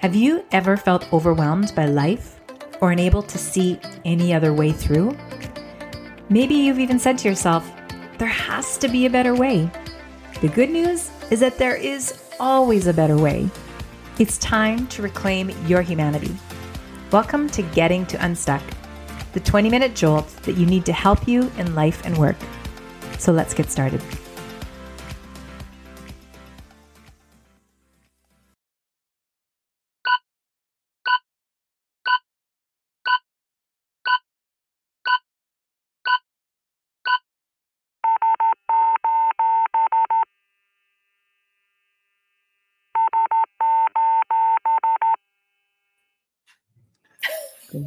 Have you ever felt overwhelmed by life or unable to see any other way through? Maybe you've even said to yourself, there has to be a better way. The good news is that there is always a better way. It's time to reclaim your humanity. Welcome to Getting to Unstuck, the 20 minute jolt that you need to help you in life and work. So let's get started.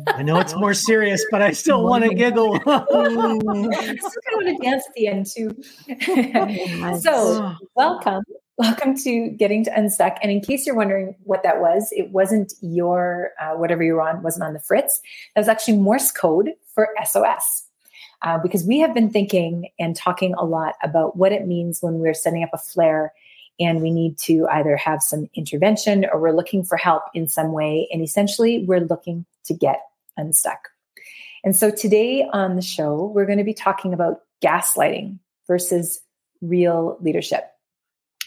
I know it's more serious, but I still want to giggle. I still kind of want to dance at the end too. so, welcome. Welcome to Getting to Unstuck. And in case you're wondering what that was, it wasn't your, uh, whatever you were on, wasn't on the fritz. That was actually Morse code for SOS. Uh, because we have been thinking and talking a lot about what it means when we're setting up a flare and we need to either have some intervention or we're looking for help in some way. And essentially, we're looking to get unstuck. And so today on the show, we're going to be talking about gaslighting versus real leadership.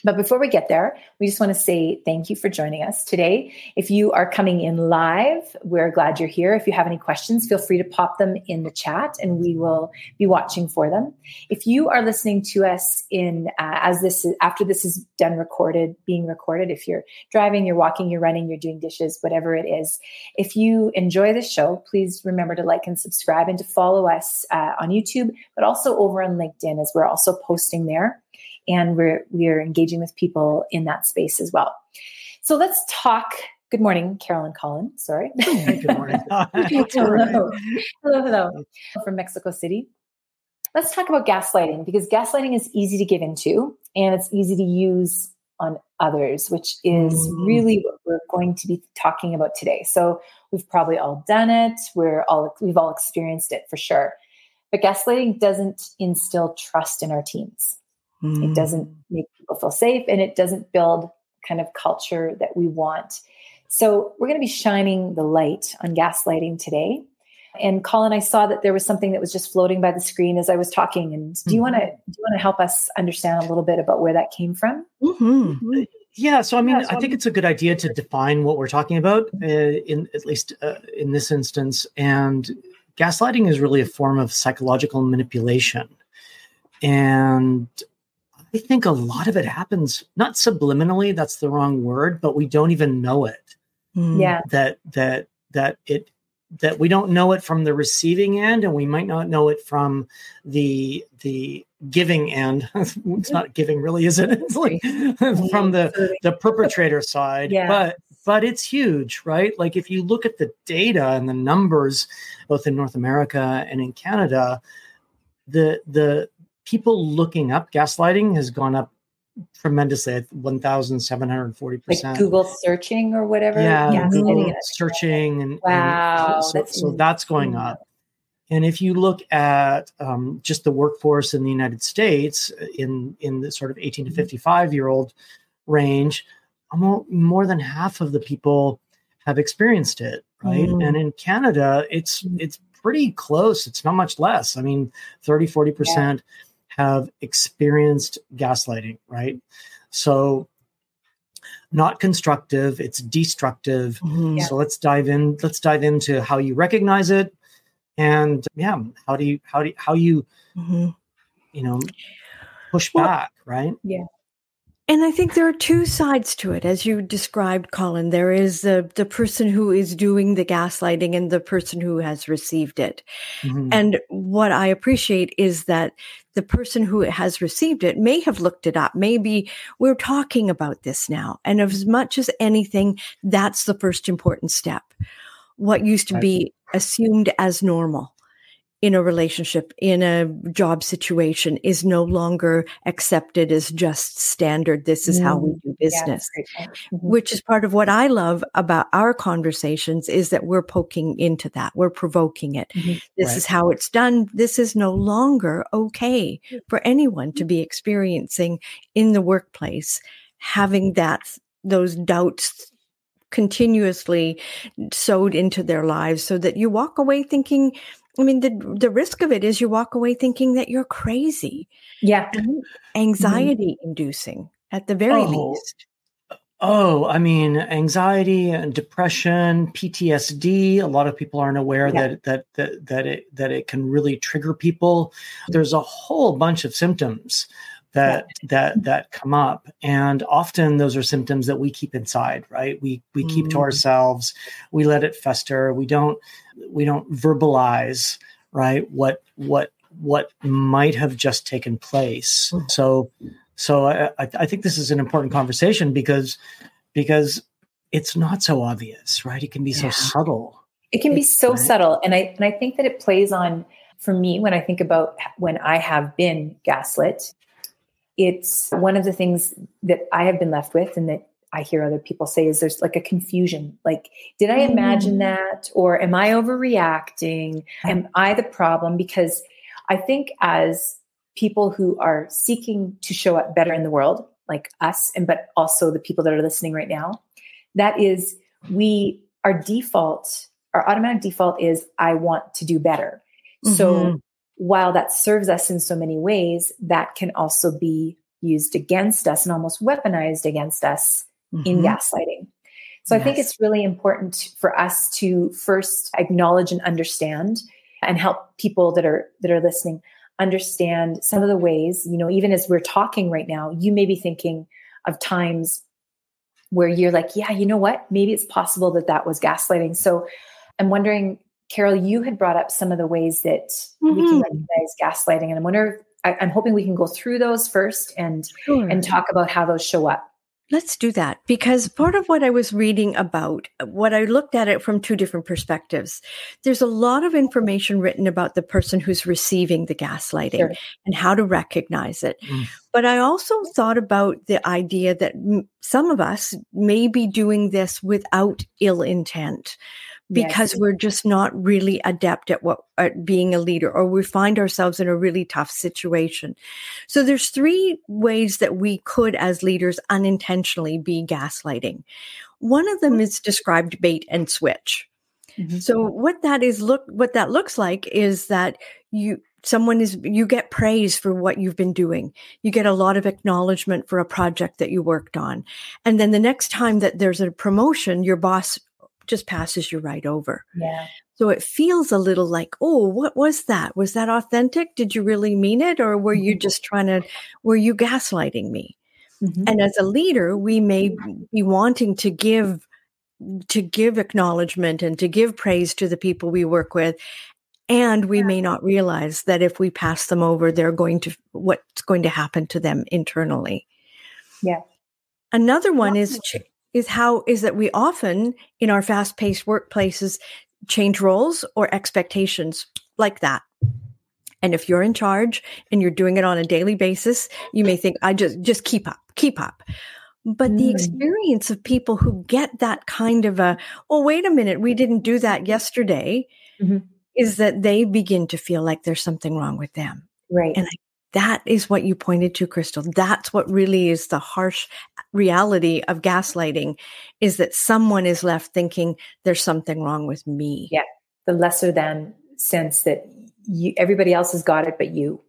But before we get there, we just want to say thank you for joining us today. If you are coming in live, we're glad you're here. If you have any questions, feel free to pop them in the chat and we will be watching for them. If you are listening to us in uh, as this is after this is done recorded, being recorded, if you're driving, you're walking, you're running, you're doing dishes, whatever it is, if you enjoy the show, please remember to like and subscribe and to follow us uh, on YouTube, but also over on LinkedIn as we're also posting there and we're we're engaging with people in that space as well. So let's talk. Good morning, Carol and Colin. Sorry. Hey, good morning. hello. hello, hello, from Mexico City. Let's talk about gaslighting because gaslighting is easy to give into and it's easy to use on others, which is mm. really what we're going to be talking about today. So we've probably all done it. We're all we've all experienced it for sure. But gaslighting doesn't instill trust in our teams. Mm. It doesn't make people feel safe and it doesn't build kind of culture that we want. So we're going to be shining the light on gaslighting today. And Colin, I saw that there was something that was just floating by the screen as I was talking. And do you mm-hmm. want to do you want to help us understand a little bit about where that came from? Mm-hmm. Yeah, so I mean, yeah, so I think it's a good idea to define what we're talking about, uh, in at least uh, in this instance. And gaslighting is really a form of psychological manipulation, and I think a lot of it happens not subliminally, that's the wrong word, but we don't even know it. Mm. Yeah. That that that it that we don't know it from the receiving end and we might not know it from the the giving end it's not giving really is it it's like from the the perpetrator side yeah. but but it's huge right like if you look at the data and the numbers both in north america and in canada the the people looking up gaslighting has gone up tremendously at 1740% like google searching or whatever? Yeah yeah. Google searching. and wow and so, that's, so that's going up. And if you look at um, just the workforce in the united states in in the sort of 18 to mm-hmm. 55 year old range almost more than half of the people have experienced it right? Mm. and in canada it's mm. it's pretty close. It's not much less. I mean 30 40% yeah have experienced gaslighting, right? So not constructive, it's destructive. Mm-hmm. So let's dive in, let's dive into how you recognize it and yeah, how do you how do you, how you mm-hmm. you know push well, back, right? Yeah. And I think there are two sides to it, as you described, Colin. There is the, the person who is doing the gaslighting and the person who has received it. Mm-hmm. And what I appreciate is that the person who has received it may have looked it up. Maybe we're talking about this now. And as much as anything, that's the first important step. What used to be assumed as normal in a relationship, in a job situation, is no longer accepted as just standard. This is mm. how we mm. do business, yeah, mm-hmm. which is part of what I love about our conversations is that we're poking into that. We're provoking it. Mm-hmm. This right. is how it's done. This is no longer okay for anyone to be experiencing in the workplace, having that, those doubts continuously sowed into their lives so that you walk away thinking I mean, the the risk of it is you walk away thinking that you're crazy. Yeah. Anxiety mm-hmm. inducing at the very oh. least. Oh, I mean, anxiety and depression, PTSD. A lot of people aren't aware yeah. that that that that it that it can really trigger people. There's a whole bunch of symptoms that that that come up, and often those are symptoms that we keep inside. Right? We we mm. keep to mm. ourselves. We let it fester. We don't we don't verbalize. Right? What what what might have just taken place. Mm. So so I, I think this is an important conversation because because it's not so obvious, right? It can be yeah. so subtle. It can be so right? subtle, and I and I think that it plays on for me when I think about when I have been gaslit. It's one of the things that I have been left with, and that I hear other people say is there's like a confusion. Like, did I imagine mm. that, or am I overreacting? Am I the problem? Because I think as people who are seeking to show up better in the world, like us, and but also the people that are listening right now. That is, we our default, our automatic default is I want to do better. Mm-hmm. So while that serves us in so many ways, that can also be used against us and almost weaponized against us mm-hmm. in gaslighting. So yes. I think it's really important for us to first acknowledge and understand and help people that are that are listening understand some of the ways, you know, even as we're talking right now, you may be thinking of times where you're like, yeah, you know what? Maybe it's possible that that was gaslighting. So I'm wondering, Carol, you had brought up some of the ways that mm-hmm. we can mm-hmm. recognize gaslighting. And I'm wondering, I, am hoping we can go through those first and sure. and talk about how those show up. Let's do that because part of what I was reading about, what I looked at it from two different perspectives. There's a lot of information written about the person who's receiving the gaslighting sure. and how to recognize it. Mm. But I also thought about the idea that some of us may be doing this without ill intent because yes. we're just not really adept at what at being a leader or we find ourselves in a really tough situation so there's three ways that we could as leaders unintentionally be gaslighting one of them mm-hmm. is described bait and switch mm-hmm. so what that is look what that looks like is that you someone is you get praise for what you've been doing you get a lot of acknowledgement for a project that you worked on and then the next time that there's a promotion your boss just passes you right over. Yeah. So it feels a little like, oh, what was that? Was that authentic? Did you really mean it? Or were you mm-hmm. just trying to, were you gaslighting me? Mm-hmm. And as a leader, we may be wanting to give to give acknowledgement and to give praise to the people we work with and we may not realize that if we pass them over they're going to what's going to happen to them internally yeah another one is is how is that we often in our fast-paced workplaces change roles or expectations like that. And if you're in charge and you're doing it on a daily basis, you may think, I just just keep up, keep up. But mm. the experience of people who get that kind of a, oh, wait a minute, we didn't do that yesterday, mm-hmm. is that they begin to feel like there's something wrong with them. Right. And I that is what you pointed to, Christal. That's what really is the harsh reality of gaslighting is that someone is left thinking there's something wrong with me. Yeah. The lesser than sense that you, everybody else has got it, but you.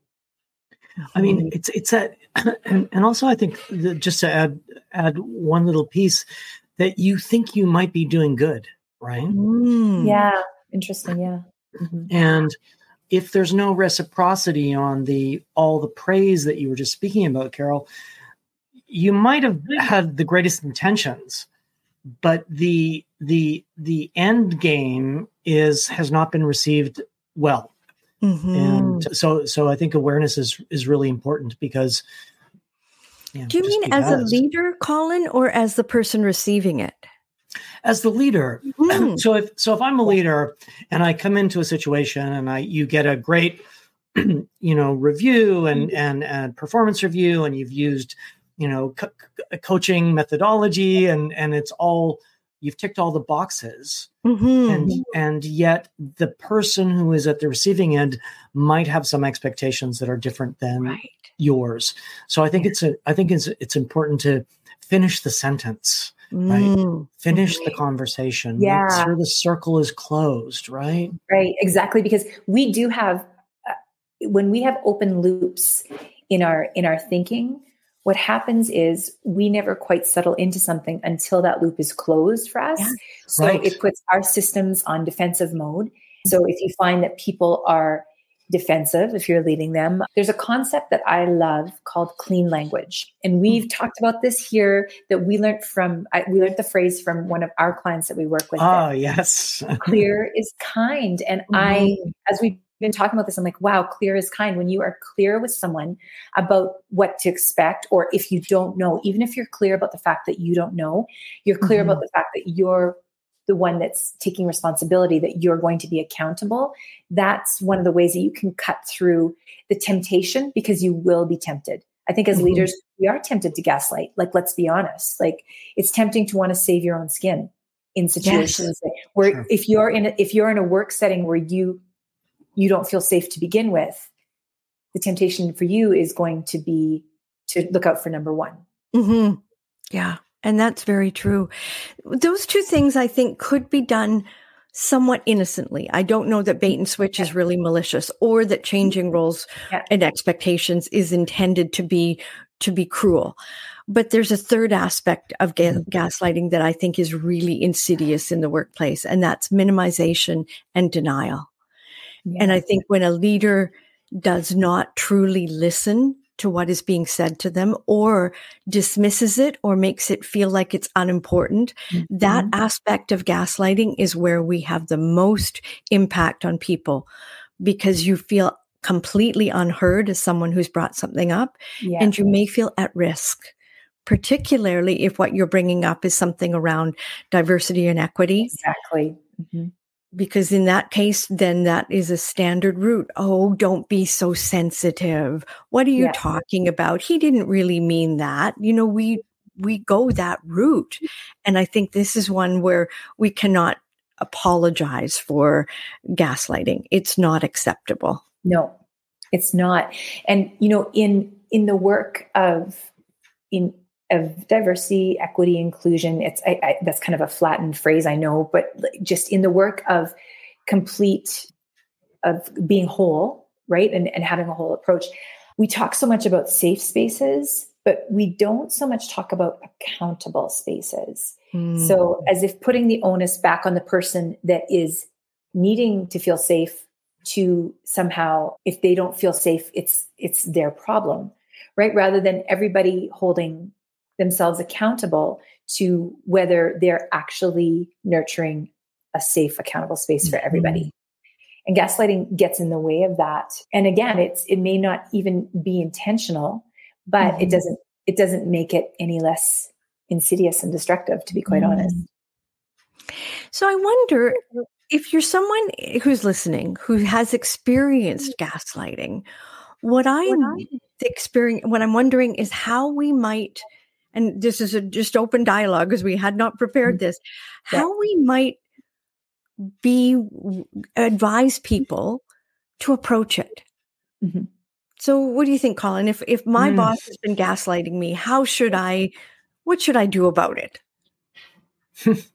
I mean, mm-hmm. it's, it's that, and, and also I think just to add, add one little piece that you think you might be doing good, right? Mm. Yeah. Interesting. Yeah. Mm-hmm. And, if there's no reciprocity on the all the praise that you were just speaking about carol you might have had the greatest intentions but the the the end game is has not been received well mm-hmm. and so so i think awareness is is really important because do you mean because. as a leader colin or as the person receiving it as the leader. Mm. so if so if I'm a leader and I come into a situation and I you get a great you know review and mm. and and performance review and you've used you know co- coaching methodology and and it's all you've ticked all the boxes mm-hmm. and and yet the person who is at the receiving end might have some expectations that are different than right. yours so i think yeah. it's a i think it's it's important to finish the sentence right mm. finish the conversation yeah make sure the circle is closed right right exactly because we do have uh, when we have open loops in our in our thinking what happens is we never quite settle into something until that loop is closed for us. Yeah, so right. it puts our systems on defensive mode. So if you find that people are defensive, if you're leading them, there's a concept that I love called clean language. And we've mm-hmm. talked about this here that we learned from, I, we learned the phrase from one of our clients that we work with. Oh, yes. clear is kind. And mm-hmm. I, as we've been talking about this. I'm like, wow, clear is kind. When you are clear with someone about what to expect, or if you don't know, even if you're clear about the fact that you don't know, you're clear mm-hmm. about the fact that you're the one that's taking responsibility, that you're going to be accountable. That's one of the ways that you can cut through the temptation because you will be tempted. I think as mm-hmm. leaders, we are tempted to gaslight. Like, let's be honest. Like, it's tempting to want to save your own skin in situations yes. where sure. if you're in a, if you're in a work setting where you you don't feel safe to begin with, the temptation for you is going to be to look out for number one. Mm-hmm. Yeah. And that's very true. Those two things I think could be done somewhat innocently. I don't know that bait and switch yeah. is really malicious or that changing roles yeah. and expectations is intended to be to be cruel. But there's a third aspect of ga- mm-hmm. gaslighting that I think is really insidious in the workplace and that's minimization and denial. And I think when a leader does not truly listen to what is being said to them or dismisses it or makes it feel like it's unimportant, mm-hmm. that aspect of gaslighting is where we have the most impact on people because you feel completely unheard as someone who's brought something up yeah. and you may feel at risk particularly if what you're bringing up is something around diversity and equity exactly mm-hmm because in that case, then that is a standard route. Oh, don't be so sensitive. What are you yes. talking about? He didn't really mean that. You know, we we go that route. Mm-hmm. And I think this is one where we cannot apologize for gaslighting. It's not acceptable. No, it's not. And you know, in in the work of in of diversity, equity, inclusion. It's I, I, that's kind of a flattened phrase, I know, but just in the work of complete of being whole, right, and, and having a whole approach. We talk so much about safe spaces, but we don't so much talk about accountable spaces. Mm. So, as if putting the onus back on the person that is needing to feel safe to somehow if they don't feel safe it's it's their problem right rather than everybody holding themselves accountable to whether they're actually nurturing a safe, accountable space for everybody. Mm-hmm. And gaslighting gets in the way of that. And again, it's it may not even be intentional, but mm-hmm. it doesn't it doesn't make it any less insidious and destructive, to be quite mm-hmm. honest. So I wonder if you're someone who's listening who has experienced gaslighting, what I'm experience what I'm wondering is how we might and this is a just open dialogue because we had not prepared mm-hmm. this, yeah. how we might be advise people to approach it. Mm-hmm. So, what do you think, Colin? If if my mm. boss has been gaslighting me, how should I? What should I do about it?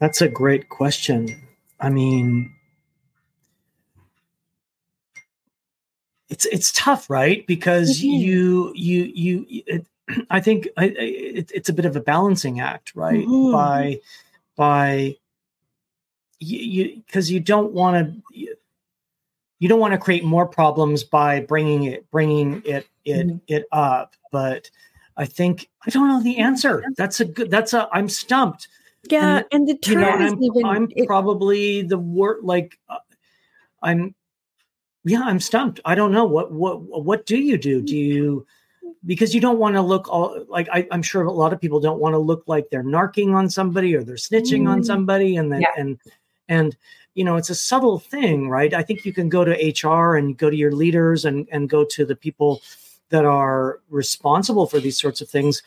That's a great question. I mean, it's it's tough, right? Because mm-hmm. you you you. It, I think I, it, it's a bit of a balancing act, right? Mm-hmm. By by you because you, you, don't want to you, you, don't want to create more problems by bringing it bringing it it mm-hmm. it up. But I think I don't know the answer. That's a good. That's a. I'm stumped. Yeah, and, and the term you know, I'm, even, I'm it, probably the word like uh, I'm yeah, I'm stumped. I don't know what what what do you do? Do you because you don't want to look all like I, am sure a lot of people don't want to look like they're narking on somebody or they're snitching mm. on somebody, and then yeah. and and you know it's a subtle thing, right? I think you can go to HR and go to your leaders and and go to the people that are responsible for these sorts of things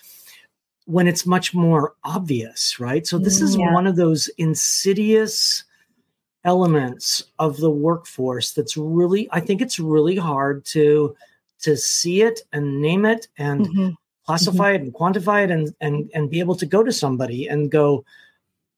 when it's much more obvious, right? So this is yeah. one of those insidious elements of the workforce that's really i think it's really hard to to see it and name it and mm-hmm. classify mm-hmm. it and quantify it and and and be able to go to somebody and go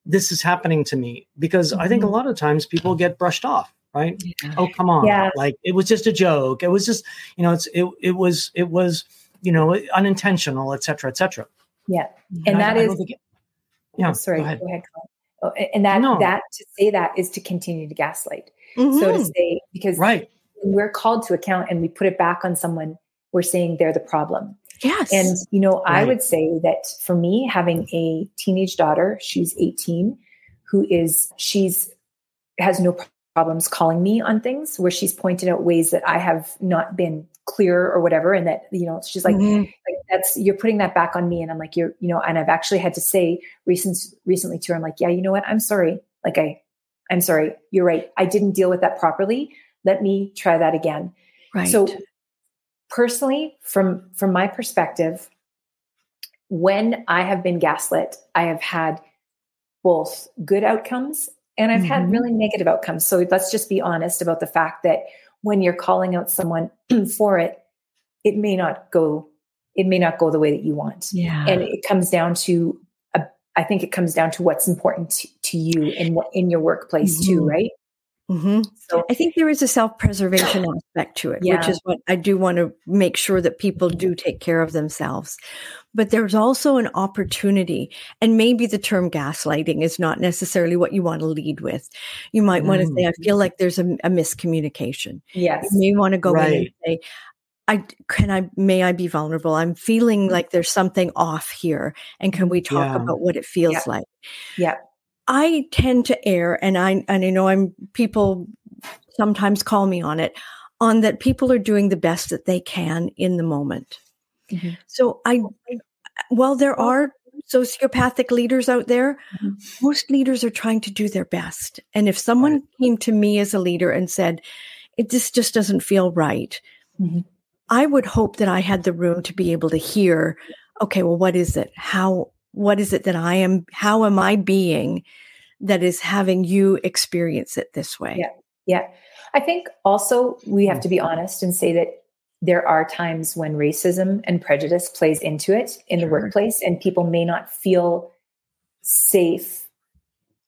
this is happening to me because mm-hmm. i think a mm-hmm. lot of times people get brushed off right yeah. oh come on yeah. like it was just a joke it was just you know it's it, it was it was you know unintentional etc etc yeah and, that is yeah oh, sorry go ahead. Go ahead and that no. that to say that is to continue to gaslight mm-hmm. so to mm-hmm. say because right we're called to account and we put it back on someone we're saying they're the problem Yes. And, you know, right. I would say that for me, having a teenage daughter, she's 18, who is, she's, has no problems calling me on things where she's pointed out ways that I have not been clear or whatever. And that, you know, she's like, mm-hmm. like that's, you're putting that back on me. And I'm like, you're, you know, and I've actually had to say recent, recently to her, I'm like, yeah, you know what? I'm sorry. Like I, I'm sorry. You're right. I didn't deal with that properly. Let me try that again. Right. So personally from from my perspective when i have been gaslit i have had both good outcomes and i've mm-hmm. had really negative outcomes so let's just be honest about the fact that when you're calling out someone for it it may not go it may not go the way that you want. Yeah. And it comes down to a, I think it comes down to what's important to, to you in in your workplace mm-hmm. too right Mm-hmm. So I think there is a self preservation aspect to it, yeah. which is what I do want to make sure that people do take care of themselves. But there's also an opportunity, and maybe the term gaslighting is not necessarily what you want to lead with. You might mm. want to say, I feel like there's a, a miscommunication. Yes. You may want to go right. in and say, I can I may I be vulnerable? I'm feeling like there's something off here. And can we talk yeah. about what it feels yeah. like? Yeah. I tend to err, and I and I know I'm people sometimes call me on it, on that people are doing the best that they can in the moment. Mm-hmm. So I, while there are sociopathic leaders out there, mm-hmm. most leaders are trying to do their best. And if someone right. came to me as a leader and said, "It this just doesn't feel right," mm-hmm. I would hope that I had the room to be able to hear. Okay, well, what is it? How what is it that I am, how am I being that is having you experience it this way? Yeah. Yeah. I think also we have to be honest and say that there are times when racism and prejudice plays into it in sure. the workplace and people may not feel safe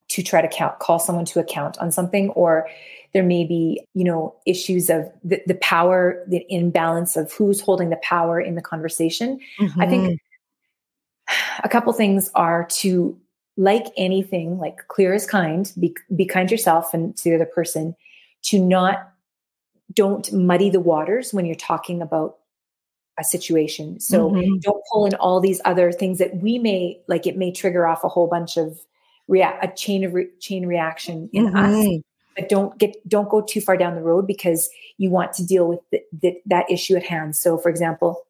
to try to count, call someone to account on something or there may be you know issues of the, the power the imbalance of who's holding the power in the conversation mm-hmm. i think mm-hmm a couple things are to like anything like clear is kind be, be kind yourself and to the other person to not don't muddy the waters when you're talking about a situation so mm-hmm. don't pull in all these other things that we may like it may trigger off a whole bunch of react a chain of re- chain reaction in mm-hmm. us but don't get don't go too far down the road because you want to deal with the, the, that issue at hand so for example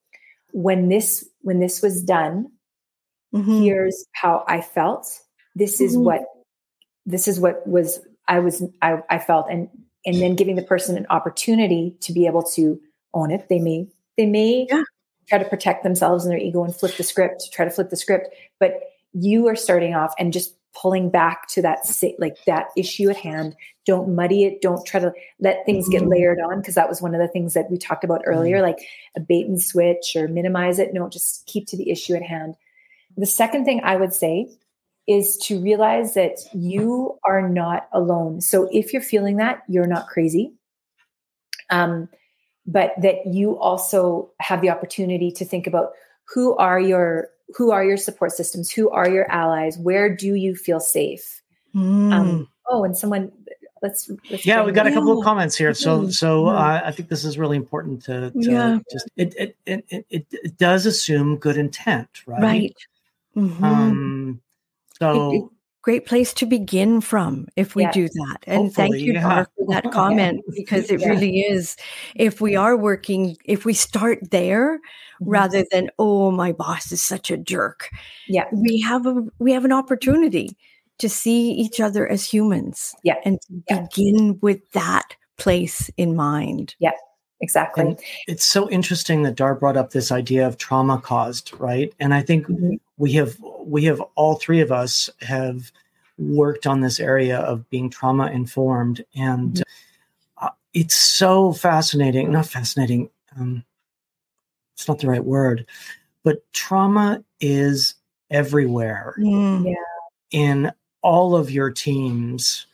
when this when this was done mm-hmm. here's how i felt this is mm-hmm. what this is what was i was I, I felt and and then giving the person an opportunity to be able to own it they may they may yeah. try to protect themselves and their ego and flip the script try to flip the script but you are starting off and just pulling back to that like that issue at hand don't muddy it don't try to let things mm-hmm. get layered on because that was one of the things that we talked about earlier mm-hmm. like a bait and switch or minimize it no just keep to the issue at hand the second thing I would say is to realize that you are not alone. So if you're feeling that, you're not crazy. Um, but that you also have the opportunity to think about who are your who are your support systems who are your allies where do you feel safe mm. um, oh and someone let's, let's yeah we got a couple of comments here so mm-hmm. so mm-hmm. uh, i think this is really important to, to yeah. just it it, it it, it does assume good intent right right Mm-hmm. Um, so great place to begin from if we do that. And thank you, yeah. for that comment because it yeah. really is. If we are working, if we start there mm-hmm. rather than oh my boss is such a jerk, yeah, we have a we have an opportunity to see each other as humans, yeah, and begin with that place in mind. Yeah, exactly. And it's so interesting that Dar brought up this idea of trauma caused, right? And I think mm-hmm. we have we have all three of us have worked on this area of being trauma informed, and mm-hmm. uh, it's so fascinating. Not fascinating. Um, it's not the right word, but trauma is everywhere mm. yeah. in all of your teams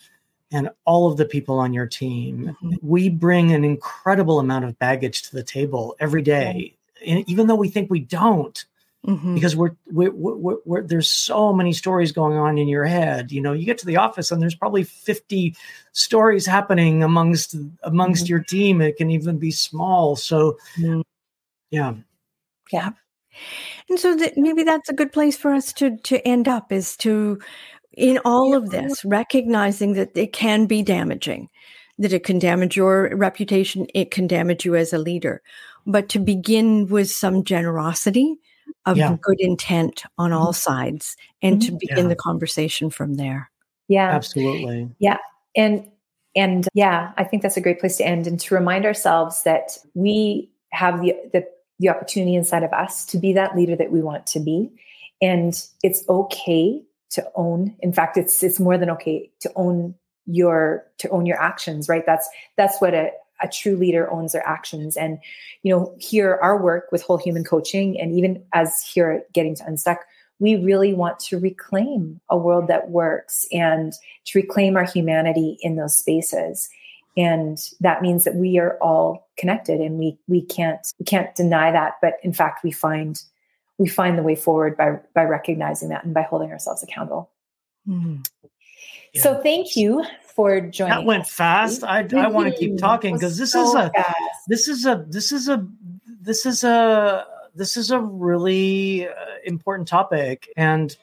and all of the people on your team. Mm-hmm. We bring an incredible amount of baggage to the table every day. And even though we think we don't, mm-hmm. because we're, we're, we're, we're, there's so many stories going on in your head. You know, you get to the office and there's probably 50 stories happening amongst amongst mm-hmm. your team. It can even be small. So, mm-hmm. yeah, yeah. And so that maybe that's a good place for us to to end up is to in all of this recognizing that it can be damaging that it can damage your reputation it can damage you as a leader but to begin with some generosity of yeah. good intent on all mm-hmm. sides and mm-hmm. to begin yeah. the conversation from there. Yeah. Absolutely. Yeah. And and yeah, I think that's a great place to end and to remind ourselves that we have the the, the opportunity inside of us to be that leader that we want to be. And it's okay to own. In fact, it's it's more than okay to own your to own your actions, right? That's that's what a, a true leader owns their actions. And, you know, here our work with whole human coaching, and even as here Getting to Unstuck, we really want to reclaim a world that works and to reclaim our humanity in those spaces. And that means that we are all connected and we we can't we can't deny that. But in fact, we find we find the way forward by by recognizing that and by holding ourselves accountable. Mm-hmm. Yeah. So thank you for joining. That went fast. I, I want to keep talking because this so is a fast. this is a this is a this is a this is a really uh, important topic and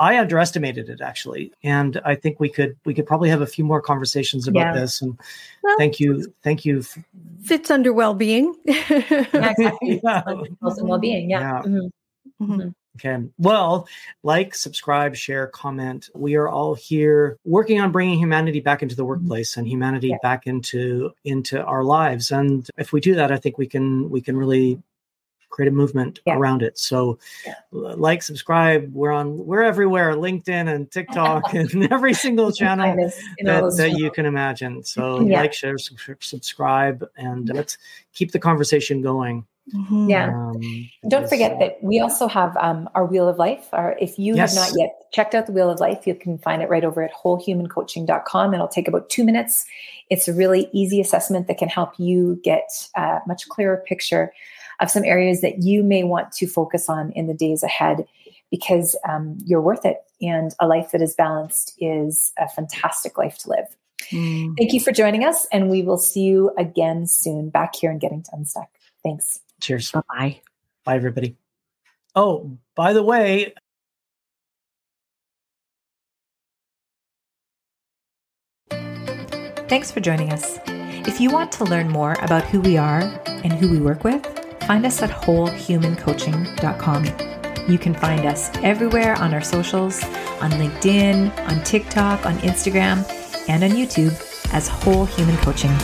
I underestimated it actually, and I think we could we could probably have a few more conversations about yeah. this. And well, thank you, thank you. Fits under well being. yeah, exactly. yeah. well being. Yeah. yeah. Mm-hmm. Mm-hmm. Okay. Well, like, subscribe, share, comment. We are all here working on bringing humanity back into the mm-hmm. workplace and humanity yeah. back into into our lives. And if we do that, I think we can we can really create a movement yeah. around it. So yeah. like, subscribe. We're on we're everywhere, LinkedIn and TikTok and every single channel that, that you can imagine. So like, share, subscribe, and let's keep the conversation going. Mm-hmm. Yeah. Um, Don't forget that we also have um, our Wheel of Life. Our, if you yes. have not yet checked out the Wheel of Life, you can find it right over at wholehumancoaching.com. It'll take about two minutes. It's a really easy assessment that can help you get a much clearer picture of some areas that you may want to focus on in the days ahead because um, you're worth it. And a life that is balanced is a fantastic life to live. Mm. Thank you for joining us, and we will see you again soon back here in Getting to Unstuck. Thanks. Cheers. Bye bye. Bye, everybody. Oh, by the way, Thanks for joining us. If you want to learn more about who we are and who we work with, find us at wholehumancoaching.com. You can find us everywhere on our socials, on LinkedIn, on TikTok, on Instagram, and on YouTube as Whole Human Coaching.